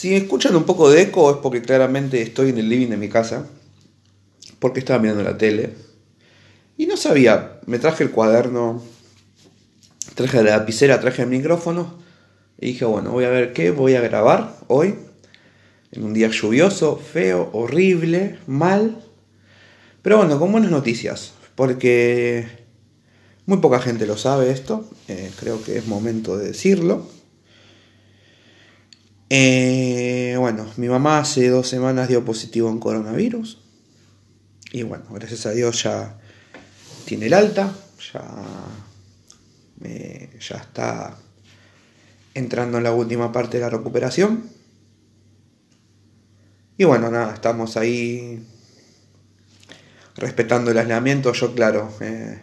Si escuchan un poco de eco es porque claramente estoy en el living de mi casa, porque estaba mirando la tele. Y no sabía, me traje el cuaderno, traje la lapicera, traje el micrófono. Y dije, bueno, voy a ver qué voy a grabar hoy. En un día lluvioso, feo, horrible, mal. Pero bueno, con buenas noticias. Porque muy poca gente lo sabe esto. Eh, creo que es momento de decirlo. Eh, bueno, mi mamá hace dos semanas dio positivo en coronavirus. Y bueno, gracias a Dios ya tiene el alta. Ya, ya está entrando en la última parte de la recuperación. Y bueno, nada, estamos ahí respetando el aislamiento. Yo, claro, eh,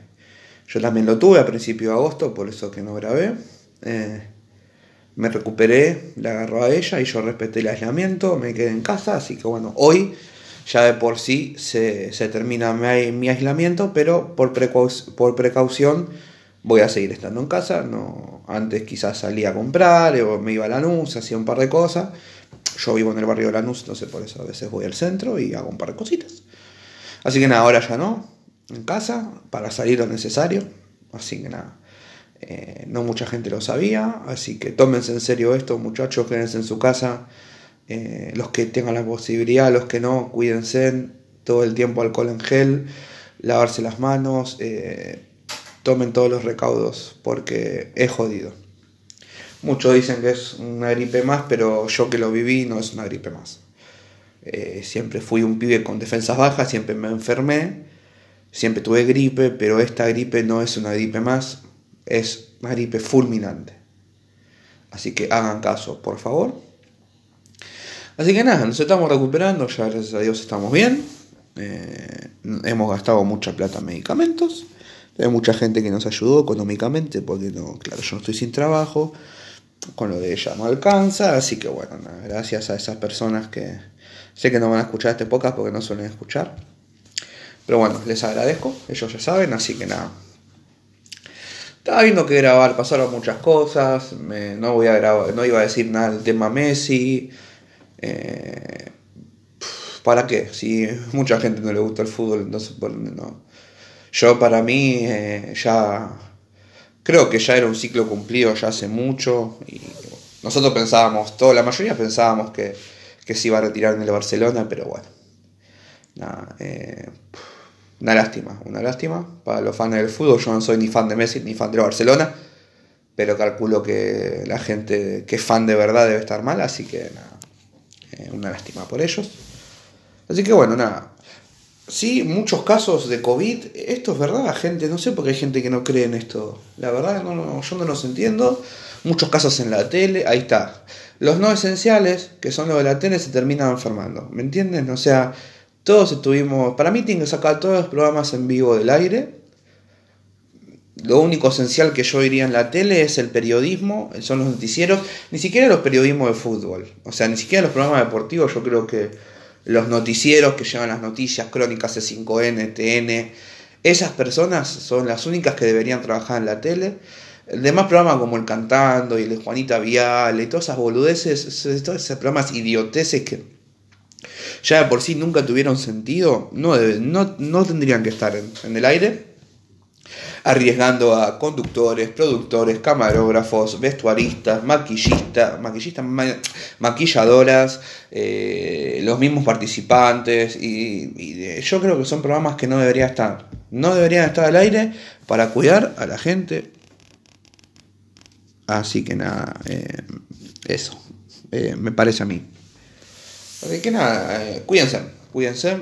yo también lo tuve a principio de agosto, por eso que no grabé. Eh, me recuperé, le agarró a ella y yo respeté el aislamiento, me quedé en casa, así que bueno, hoy ya de por sí se, termina mi, aislamiento, pero por, por precaución voy a seguir estando en casa. No, antes quizás salía a comprar o me iba a Lanús, hacía un par de cosas. Yo vivo en el barrio de Lanús, entonces por eso a veces voy al centro y hago un par de cositas. Así que nada, ahora ya no, en casa, para salir lo necesario. Así que nada, eh, no mucha gente lo sabía, así que tómense en serio esto, muchachos, quédense en su casa. Eh, los que tengan la posibilidad, los que no, cuídense todo el tiempo alcohol en gel, lavarse las manos, eh, tomen todos los recaudos porque es jodido. Muchos dicen que es una gripe más, pero yo que lo viví no es una gripe más. Siempre fui un pibe con defensas bajas, siempre me enfermé, siempre tuve gripe, pero esta gripe no es una gripe más, es una gripe fulminante. Así que hagan caso, por favor. Así que nada, nos estamos recuperando, ya gracias a Dios estamos bien. Eh, hemos gastado mucha plata en medicamentos. Hay mucha gente que nos ayudó económicamente, porque no, claro, yo no estoy sin trabajo, con lo de ella no alcanza, así que bueno, gracias a esas personas que sé que no van a escuchar este podcast porque no suelen escuchar. Pero bueno, les agradezco, ellos ya saben, así que nada. Estaba viendo que grabar, pasaron muchas cosas, no voy a grabar, no iba a decir nada del tema Messi. Eh, ¿Para qué? Si mucha gente no le gusta el fútbol, entonces por no yo para mí eh, ya creo que ya era un ciclo cumplido ya hace mucho y nosotros pensábamos, toda la mayoría pensábamos que, se iba a retirar en el Barcelona, pero bueno, nada, eh, una lástima, una lástima para los fans del fútbol. Yo no soy ni fan de Messi ni fan de Barcelona, pero calculo que la gente que es fan de verdad debe estar mal, así que nada, eh, una lástima por ellos. Así que bueno, nada, Sí, muchos casos de COVID. Esto es verdad, gente. No sé por qué hay gente que no cree en esto. La verdad, no, yo no los entiendo. Muchos casos en la tele. Ahí está. Los no esenciales, que son los de la tele, se terminan enfermando. ¿Me entienden? O sea, todos estuvimos. Para mí, tienen que sacar todos los programas en vivo del aire. Lo único esencial que yo iría en la tele es el periodismo, son los noticieros, ni siquiera los periodismos de fútbol. O sea, ni siquiera los programas deportivos, yo creo que los noticieros que llevan las noticias, crónicas C5N, TN, esas personas son las únicas que deberían trabajar en la tele. El demás programas como El Cantando y el Juanita Vial y todas esas boludeces, todos esos programas idioteces que ya de por sí nunca tuvieron sentido, no, no, no tendrían que estar en el aire arriesgando a conductores, productores, camarógrafos, vestuaristas, maquillistas, maquillistas maquilladoras, eh, los mismos participantes. Y, yo creo que son programas que no deberían estar. No deberían estar al aire para cuidar a la gente. Así que nada, eh, eso. Eh, me parece a mí. Así que nada, cuídense, cuídense,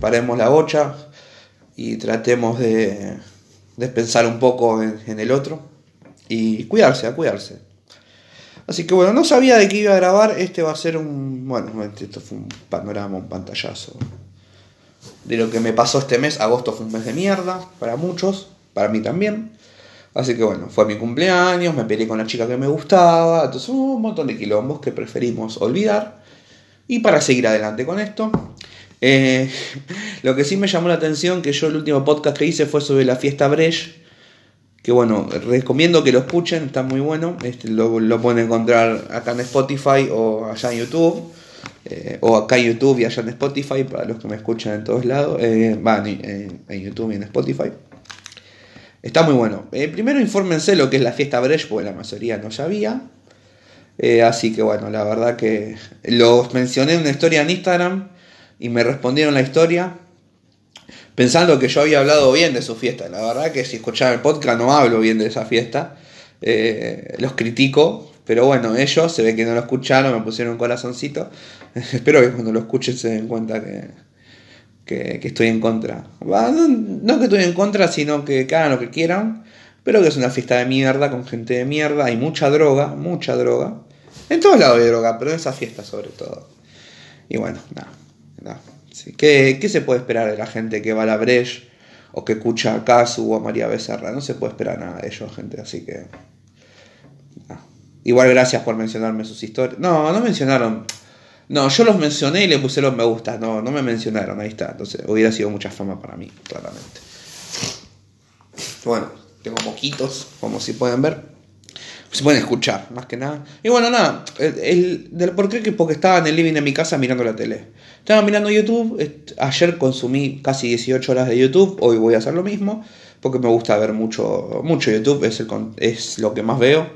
paremos la bocha y tratemos de de pensar un poco en, el otro y cuidarse, a cuidarse. Así que bueno, no sabía de qué iba a grabar, este va a ser un, bueno, esto fue un panorama, un pantallazo de lo que me pasó este mes, agosto fue un mes de mierda para muchos, para mí también. Así que bueno, fue mi cumpleaños, me peleé con la chica que me gustaba, entonces un montón de quilombos que preferimos olvidar. Y para seguir adelante con esto, eh, lo que sí me llamó la atención, que yo el último podcast que hice fue sobre la fiesta Brecht, que bueno, recomiendo que lo escuchen, está muy bueno. Este, lo, pueden encontrar acá en Spotify o allá en YouTube. Eh, o acá en YouTube y allá en Spotify, para los que me escuchan en todos lados. Eh, van en, YouTube y en Spotify. Está muy bueno. Eh, primero infórmense lo que es la fiesta Brecht, porque la mayoría no sabía. Así que bueno, la verdad que los mencioné en una historia en Instagram y me respondieron la historia pensando que yo había hablado bien de su fiesta. La verdad que si escuchaban el podcast no hablo bien de esa fiesta. Eh, los critico, pero bueno, ellos se ve que no lo escucharon, me pusieron un corazoncito. Espero que cuando lo escuchen se den cuenta que, que, estoy en contra. No, que estoy en contra, sino que, hagan lo que quieran. Pero que es una fiesta de mierda, con gente de mierda. Hay mucha droga, mucha droga. En todos lados hay droga, pero en esa fiesta sobre todo. Y bueno, nada. nada. ¿Qué, se puede esperar de la gente que va a la Breche o que escucha a Casu o a María Becerra? No se puede esperar nada de ellos, gente, así que... Igual gracias por mencionarme sus historias. No, no mencionaron. No, yo los mencioné y le puse los me gusta. No, no me mencionaron, ahí está. Entonces hubiera sido mucha fama para mí, claramente. Bueno, tengo poquitos, como si pueden ver se pueden escuchar, más que nada. Y bueno, nada, el, por qué, porque estaba en el living de mi casa mirando la tele. Estaba mirando YouTube, ayer consumí casi 18 horas de YouTube, hoy voy a hacer lo mismo, porque me gusta ver mucho, mucho YouTube, es, es lo que más veo.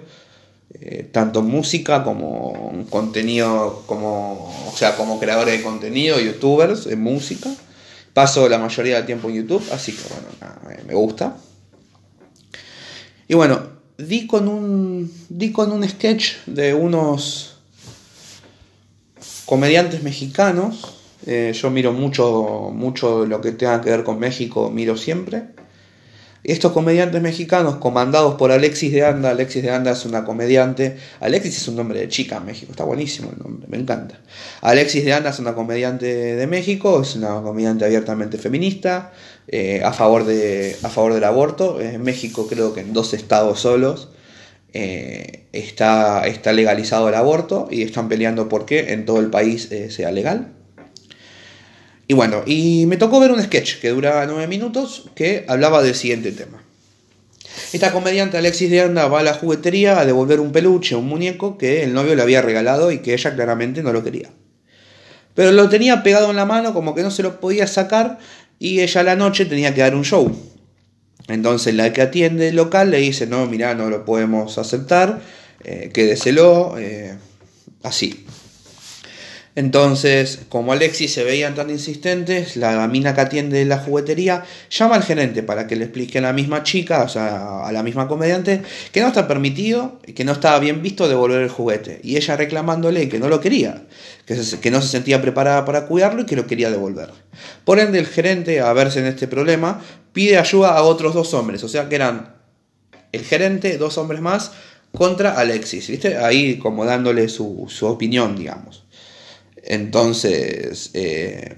Eh, tanto música como contenido, como, o sea, como creadores de contenido, youtubers en música. Paso la mayoría del tiempo en YouTube, así que bueno, nada, me gusta. Y bueno, di con un, di con un sketch de unos comediantes mexicanos. Eh, yo miro mucho, mucho lo que tenga que ver con México, miro siempre. Estos comediantes mexicanos, comandados por Alexis de Anda, Alexis de Anda es una comediante, Alexis es un nombre de chica en México, está buenísimo el nombre, me encanta. Alexis de Anda es una comediante de México, es una comediante abiertamente feminista, eh, a, favor de, a favor del aborto. En México creo que en dos estados solos eh, está, está legalizado el aborto y están peleando por que en todo el país eh, sea legal. Y bueno, y me tocó ver un sketch que duraba nueve minutos que hablaba del siguiente tema. Esta comediante Alexis de Anda va a la juguetería a devolver un peluche, un muñeco que el novio le había regalado y que ella claramente no lo quería. Pero lo tenía pegado en la mano como que no se lo podía sacar y ella la noche tenía que dar un show. Entonces la que atiende el local le dice, no, mira, no lo podemos aceptar, eh, quédeselo, eh, así. Entonces, como Alexis se veían tan insistentes, la mina que atiende la juguetería llama al gerente para que le explique a la misma chica, o sea, a la misma comediante, que no está permitido, que no estaba bien visto devolver el juguete. Y ella reclamándole que no lo quería, que, no se sentía preparada para cuidarlo y que lo quería devolver. Por ende, el gerente, a verse en este problema, pide ayuda a otros dos hombres, o sea que eran el gerente, dos hombres más, contra Alexis, ¿viste? Ahí como dándole su, su opinión, digamos. Entonces, eh,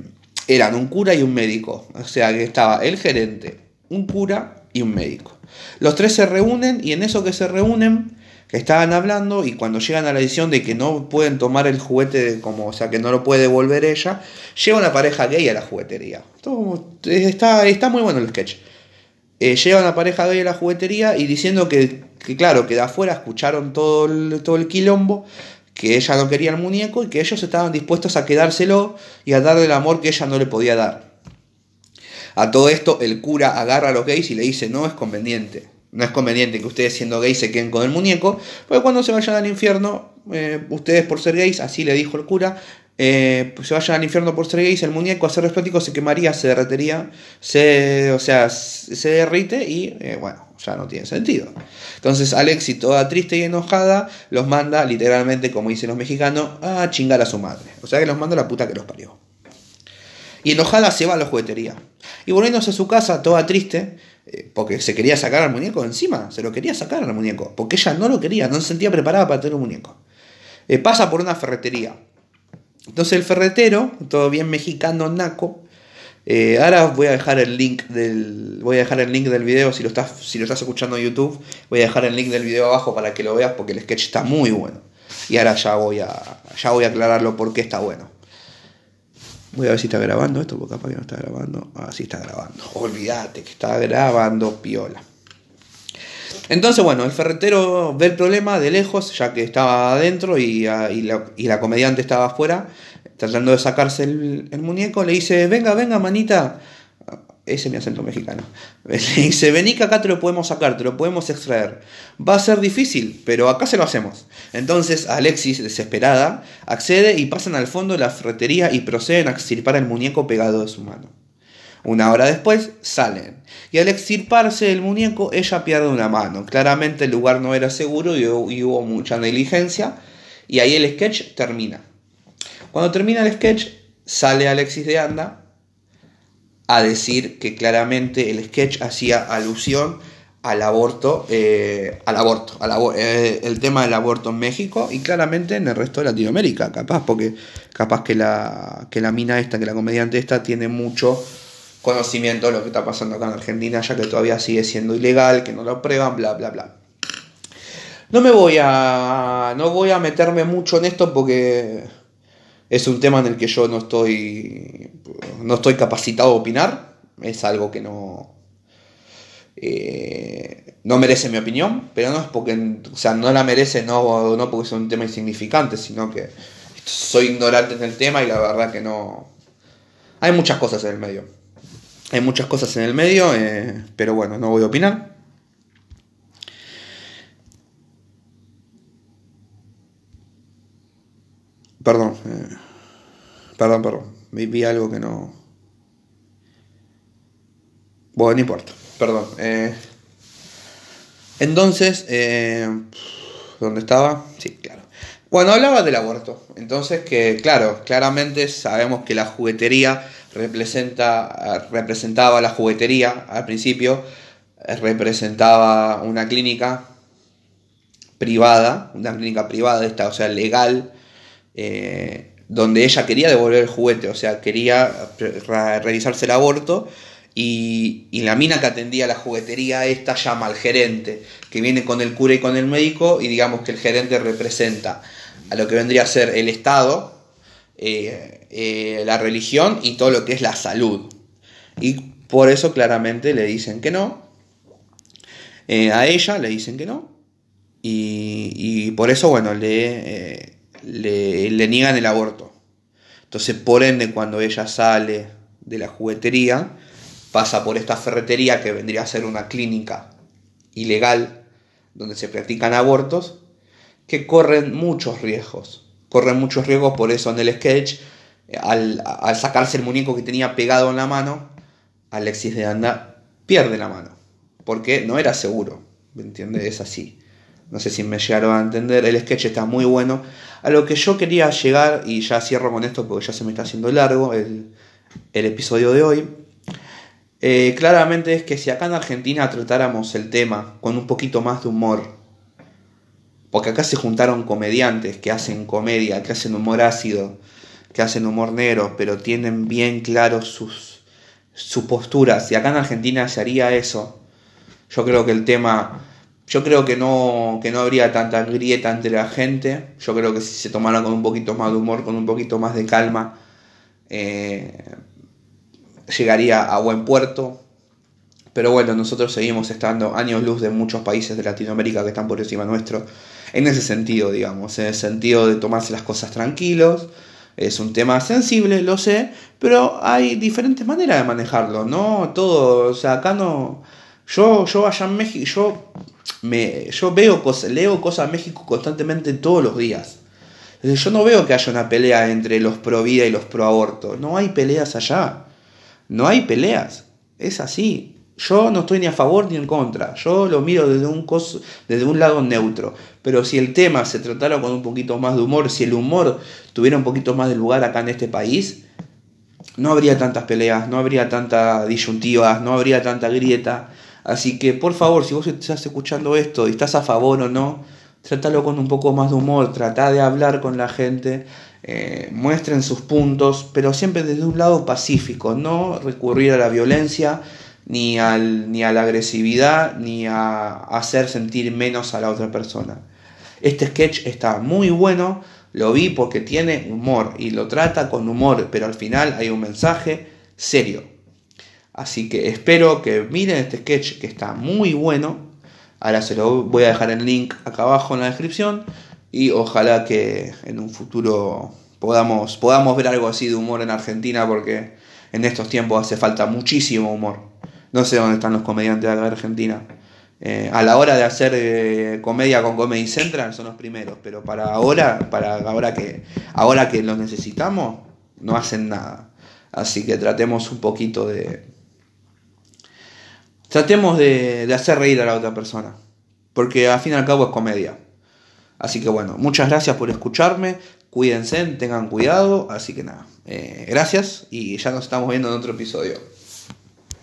eran un cura y un médico. O sea que estaba el gerente, un cura y un médico. Los tres se reúnen y en eso que se reúnen, que estaban hablando y cuando llegan a la decisión de que no pueden tomar el juguete como, o sea, que no lo puede devolver ella, llega una pareja gay a la juguetería. está, está muy bueno el sketch. Eh, llega una pareja gay a la juguetería y diciendo que, claro, que de afuera escucharon todo todo el quilombo, que ella no quería el muñeco y que ellos estaban dispuestos a quedárselo y a darle el amor que ella no le podía dar. A todo esto el cura agarra a los gays y le dice, no es conveniente, no es conveniente que ustedes siendo gays se queden con el muñeco, porque cuando se vayan al infierno, eh, ustedes por ser gays, así le dijo el cura, eh, pues se vayan al infierno por ser gays, el muñeco a ser respético se quemaría, se derretería, se, o sea, se derrite y eh, bueno, ya no tiene sentido. Entonces Alexi, toda triste y enojada, los manda literalmente, como dicen los mexicanos, a chingar a su madre. O sea que los manda a la puta que los parió. Y enojada se va a la juguetería. Y volviéndose a su casa, toda triste, eh, porque se quería sacar al muñeco encima, se lo quería sacar al muñeco, porque ella no lo quería, no se sentía preparada para tener un muñeco. Pasa por una ferretería. Entonces el ferretero, todo bien mexicano, naco, eh, ahora voy a dejar el link del voy a dejar el link del video si lo estás si lo estás escuchando en YouTube voy a dejar el link del video abajo para que lo veas porque el sketch está muy bueno. Y ahora ya voy a ya voy a aclararlo por qué está bueno. Voy a ver si está grabando esto porque capaz que no está grabando. Ah sí está grabando. Olvídate que está grabando piola Entonces, bueno, el ferretero ve el problema de lejos, ya que estaba adentro y, ah, la, y la, comediante estaba afuera, tratando de sacarse el, el, muñeco, le dice, venga, venga, manita. Ese es mi acento mexicano. Le dice, vení que acá te lo podemos sacar, te lo podemos extraer. Va a ser difícil, pero acá se lo hacemos. Entonces Alexis, desesperada, accede y pasan al fondo de la ferretería y proceden a extirpar el muñeco pegado de su mano. Una hora después salen. Y al extirparse el muñeco, ella pierde una mano. Claramente el lugar no era seguro y hubo, mucha negligencia. Y ahí el sketch termina. Cuando termina el sketch, sale Alexis de Anda a decir que claramente el sketch hacía alusión al aborto, eh, al aborto, eh, el tema del aborto en México y claramente en el resto de Latinoamérica, capaz, porque capaz que la, que la mina esta, que la comediante esta tiene mucho conocimiento de lo que está pasando acá en Argentina, ya que todavía sigue siendo ilegal, que no lo prueban, bla, bla, bla. No me voy a. No voy a meterme mucho en esto porque es un tema en el que yo no estoy. No estoy capacitado a opinar. Es algo que no. Eh, no merece mi opinión, pero no es porque. O sea, no la merece no, no porque es un tema insignificante, sino que soy ignorante en el tema y la verdad que no. Hay muchas cosas en el medio. Hay muchas cosas en el medio, eh, pero bueno, no voy a opinar. Perdón, eh, perdón, perdón. Vi, algo que no. Bueno, no importa, perdón. Eh, entonces, ¿dónde estaba? Sí. Bueno, hablaba del aborto. Entonces, que claro, claramente sabemos que la juguetería representa, representaba la juguetería al principio, representaba una clínica privada, una clínica privada, esta, o sea, legal, eh, donde ella quería devolver el juguete, o sea, quería realizarse el aborto. Y, la mina que atendía la juguetería esta llama al gerente, que viene con el cura y con el médico, y digamos que el gerente representa a lo que vendría a ser el Estado, eh, eh, la religión y todo lo que es la salud. Y por eso claramente le dicen que no. Eh, a ella le dicen que no. Y, por eso, bueno, le, le, le, niegan el aborto. Entonces, por ende, cuando ella sale de la juguetería, pasa por esta ferretería que vendría a ser una clínica ilegal donde se practican abortos, que corren muchos riesgos corre muchos riesgos, por eso en el sketch, al, sacarse el muñeco que tenía pegado en la mano, Alexis de Anda pierde la mano, porque no era seguro, ¿me entiendes? Es así. No sé si me llegaron a entender, el sketch está muy bueno. A lo que yo quería llegar, y ya cierro con esto porque ya se me está haciendo largo el, episodio de hoy, eh, claramente es que si acá en Argentina tratáramos el tema con un poquito más de humor, porque acá se juntaron comediantes que hacen comedia, que hacen humor ácido, que hacen humor negro, pero tienen bien claros sus, sus posturas. Y acá en Argentina se haría eso. Yo creo que el tema, yo creo que no, que no habría tanta grieta entre la gente. Yo creo que si se tomara con un poquito más de humor, con un poquito más de calma, eh, llegaría a buen puerto. Pero bueno, nosotros seguimos estando años luz de muchos países de Latinoamérica que están por encima nuestro en ese sentido, digamos, en el sentido de tomarse las cosas tranquilos. Es un tema sensible, lo sé, pero hay diferentes maneras de manejarlo, ¿no? Todo, o sea, acá no. Yo, yo allá en México, yo, me, yo veo cosas, leo cosas en México constantemente todos los días. Yo no veo que haya una pelea entre los pro vida y los pro aborto. No hay peleas allá. No hay peleas. Es así. Yo no estoy ni a favor ni en contra, yo lo miro desde un, desde un lado neutro, pero si el tema se tratara con un poquito más de humor, si el humor tuviera un poquito más de lugar acá en este país, no habría tantas peleas, no habría tanta disyuntivas, no habría tanta grieta. Así que por favor, si vos estás escuchando esto y estás a favor o no, trátalo con un poco más de humor, trata de hablar con la gente, eh, muestren sus puntos, pero siempre desde un lado pacífico, no recurrir a la violencia ni, al, ni a la agresividad, ni a hacer sentir menos a la otra persona. Este sketch está muy bueno, lo vi porque tiene humor y lo trata con humor, pero al final hay un mensaje serio. Así que espero que miren este sketch que está muy bueno. Ahora se lo voy a dejar el link acá abajo en la descripción y ojalá que en un futuro podamos, podamos ver algo así de humor en Argentina porque en estos tiempos hace falta muchísimo humor. No sé dónde están los comediantes de Argentina. Eh, a la hora de hacer eh, comedia con Comedy Central son los primeros, pero para ahora, para ahora que, ahora que los necesitamos, no hacen nada. Así que tratemos un poquito de. Tratemos de, de hacer reír a la otra persona. Porque al fin y al cabo es comedia. Así que bueno, muchas gracias por escucharme. Cuídense, tengan cuidado. Así que nada, eh, gracias y ya nos estamos viendo en otro episodio.